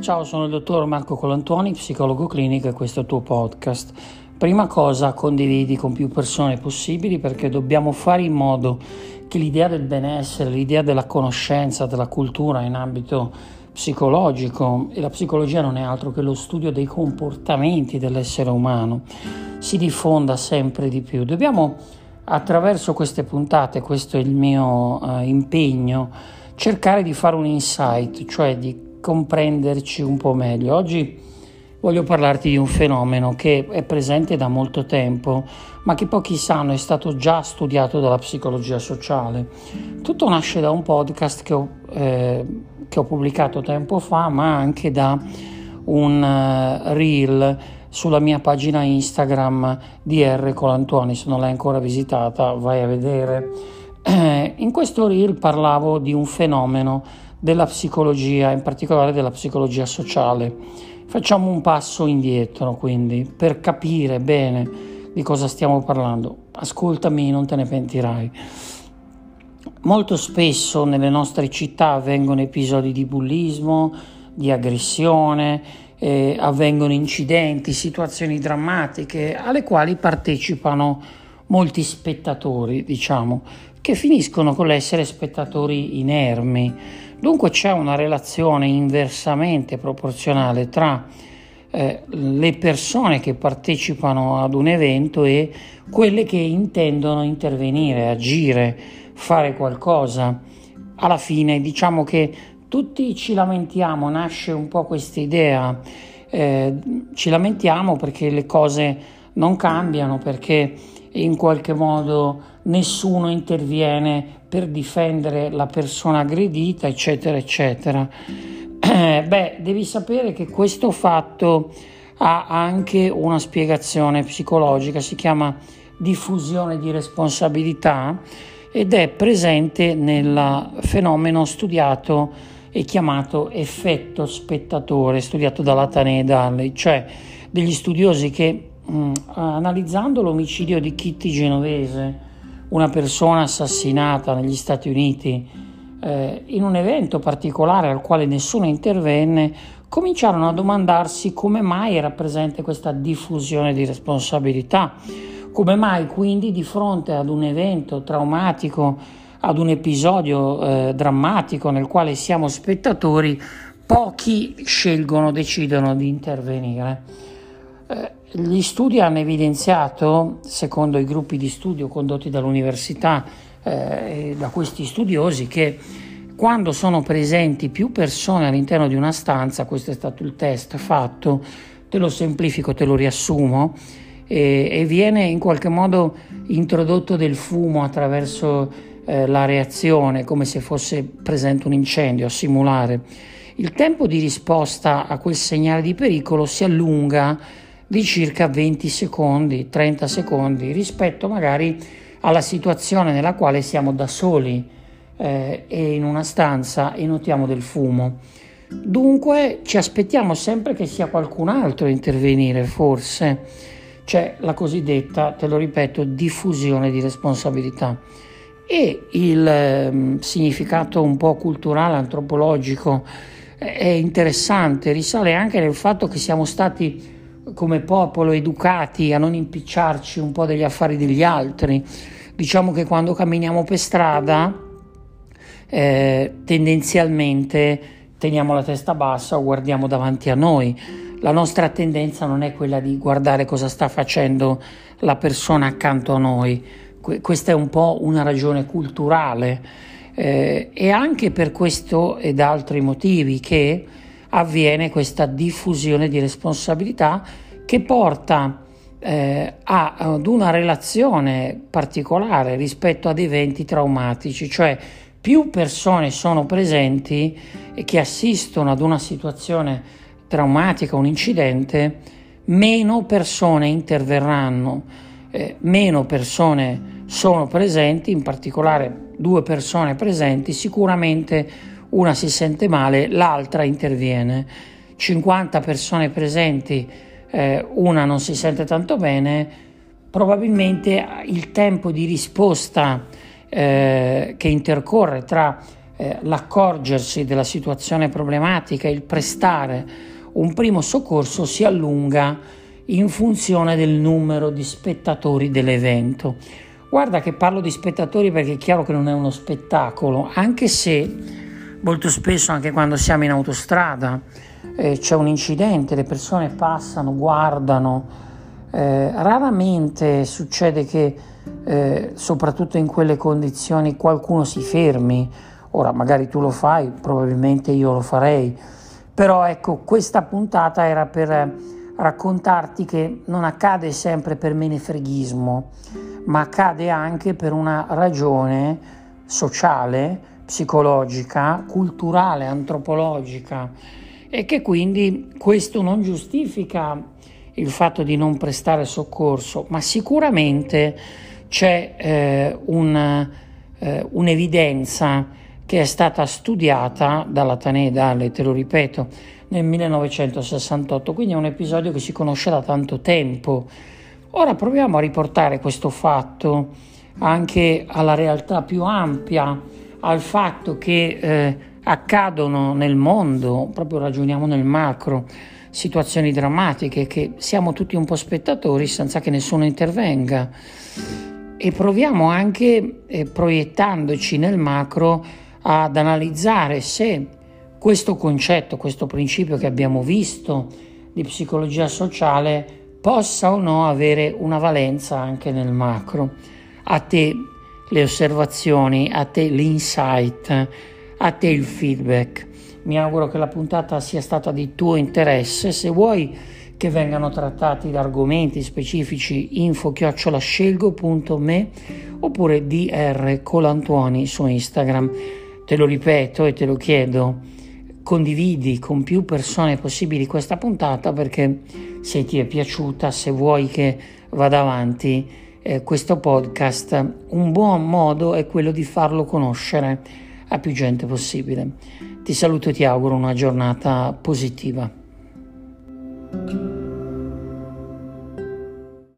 Ciao, sono il dottor Marco Colantuoni, psicologo clinico e questo è il tuo podcast. Prima cosa, condividi con più persone possibili perché dobbiamo fare in modo che l'idea del benessere, l'idea della conoscenza, della cultura in ambito psicologico, e la psicologia non è altro che lo studio dei comportamenti dell'essere umano, si diffonda sempre di più. Dobbiamo attraverso queste puntate, questo è il mio uh, impegno, cercare di fare un insight, cioè di comprenderci un po' meglio. Oggi voglio parlarti di un fenomeno che è presente da molto tempo, ma che pochi sanno è stato già studiato dalla psicologia sociale. Tutto nasce da un podcast che ho, eh, che ho pubblicato tempo fa, ma anche da un uh, reel sulla mia pagina Instagram di R Colantuoni, se non l'hai ancora visitata vai a vedere. In questo reel parlavo di un fenomeno della psicologia, in particolare della psicologia sociale. Facciamo un passo indietro quindi per capire bene di cosa stiamo parlando. Ascoltami, non te ne pentirai. Molto spesso nelle nostre città avvengono episodi di bullismo, di aggressione, eh, avvengono incidenti, situazioni drammatiche alle quali partecipano molti spettatori, diciamo, che finiscono con l'essere spettatori inermi Dunque c'è una relazione inversamente proporzionale tra eh, le persone che partecipano ad un evento e quelle che intendono intervenire, agire, fare qualcosa. Alla fine diciamo che tutti ci lamentiamo, nasce un po' questa idea, eh, ci lamentiamo perché le cose non cambiano, perché in qualche modo nessuno interviene per difendere la persona aggredita, eccetera, eccetera. Eh, beh, devi sapere che questo fatto ha anche una spiegazione psicologica, si chiama diffusione di responsabilità ed è presente nel fenomeno studiato e chiamato effetto spettatore, studiato dall'Atanee e Darley, cioè degli studiosi che Mm, analizzando l'omicidio di Kitty Genovese, una persona assassinata negli Stati Uniti, eh, in un evento particolare al quale nessuno intervenne, cominciarono a domandarsi come mai era presente questa diffusione di responsabilità, come mai quindi di fronte ad un evento traumatico, ad un episodio eh, drammatico nel quale siamo spettatori, pochi scelgono, decidono di intervenire. Eh, gli studi hanno evidenziato, secondo i gruppi di studio condotti dall'università eh, e da questi studiosi, che quando sono presenti più persone all'interno di una stanza, questo è stato il test fatto, te lo semplifico, te lo riassumo, e, e viene in qualche modo introdotto del fumo attraverso eh, la reazione, come se fosse presente un incendio, a simulare. Il tempo di risposta a quel segnale di pericolo si allunga di circa 20 secondi, 30 secondi rispetto magari alla situazione nella quale siamo da soli eh, e in una stanza e notiamo del fumo. Dunque ci aspettiamo sempre che sia qualcun altro a intervenire, forse. C'è la cosiddetta, te lo ripeto, diffusione di responsabilità. E il eh, significato un po' culturale, antropologico, è interessante, risale anche nel fatto che siamo stati come popolo educati a non impicciarci un po' degli affari degli altri. Diciamo che quando camminiamo per strada eh, tendenzialmente teniamo la testa bassa o guardiamo davanti a noi. La nostra tendenza non è quella di guardare cosa sta facendo la persona accanto a noi. Que- questa è un po' una ragione culturale eh, e anche per questo ed altri motivi che avviene questa diffusione di responsabilità che porta eh, ad una relazione particolare rispetto ad eventi traumatici, cioè più persone sono presenti e che assistono ad una situazione traumatica, un incidente, meno persone interverranno, eh, meno persone sono presenti, in particolare due persone presenti, sicuramente una si sente male, l'altra interviene. 50 persone presenti, eh, una non si sente tanto bene, probabilmente il tempo di risposta eh, che intercorre tra eh, l'accorgersi della situazione problematica, il prestare un primo soccorso si allunga in funzione del numero di spettatori dell'evento. Guarda che parlo di spettatori perché è chiaro che non è uno spettacolo, anche se molto spesso anche quando siamo in autostrada eh, c'è un incidente, le persone passano, guardano, eh, raramente succede che eh, soprattutto in quelle condizioni qualcuno si fermi, ora magari tu lo fai, probabilmente io lo farei, però ecco questa puntata era per raccontarti che non accade sempre per menefreghismo, ma accade anche per una ragione sociale, psicologica, culturale, antropologica e che quindi questo non giustifica il fatto di non prestare soccorso, ma sicuramente c'è eh, un, eh, un'evidenza che è stata studiata dalla Taneda, te lo ripeto, nel 1968, quindi è un episodio che si conosce da tanto tempo. Ora proviamo a riportare questo fatto anche alla realtà più ampia, al fatto che eh, accadono nel mondo, proprio ragioniamo nel macro, situazioni drammatiche che siamo tutti un po' spettatori senza che nessuno intervenga e proviamo anche eh, proiettandoci nel macro ad analizzare se questo concetto, questo principio che abbiamo visto di psicologia sociale possa o no avere una valenza anche nel macro. A te le osservazioni, a te l'insight, a te il feedback. Mi auguro che la puntata sia stata di tuo interesse. Se vuoi che vengano trattati da argomenti specifici info-scelgo.me oppure dr colantuoni su Instagram. Te lo ripeto e te lo chiedo condividi con più persone possibili questa puntata perché se ti è piaciuta, se vuoi che vada avanti eh, questo podcast, un buon modo è quello di farlo conoscere a più gente possibile. Ti saluto e ti auguro una giornata positiva.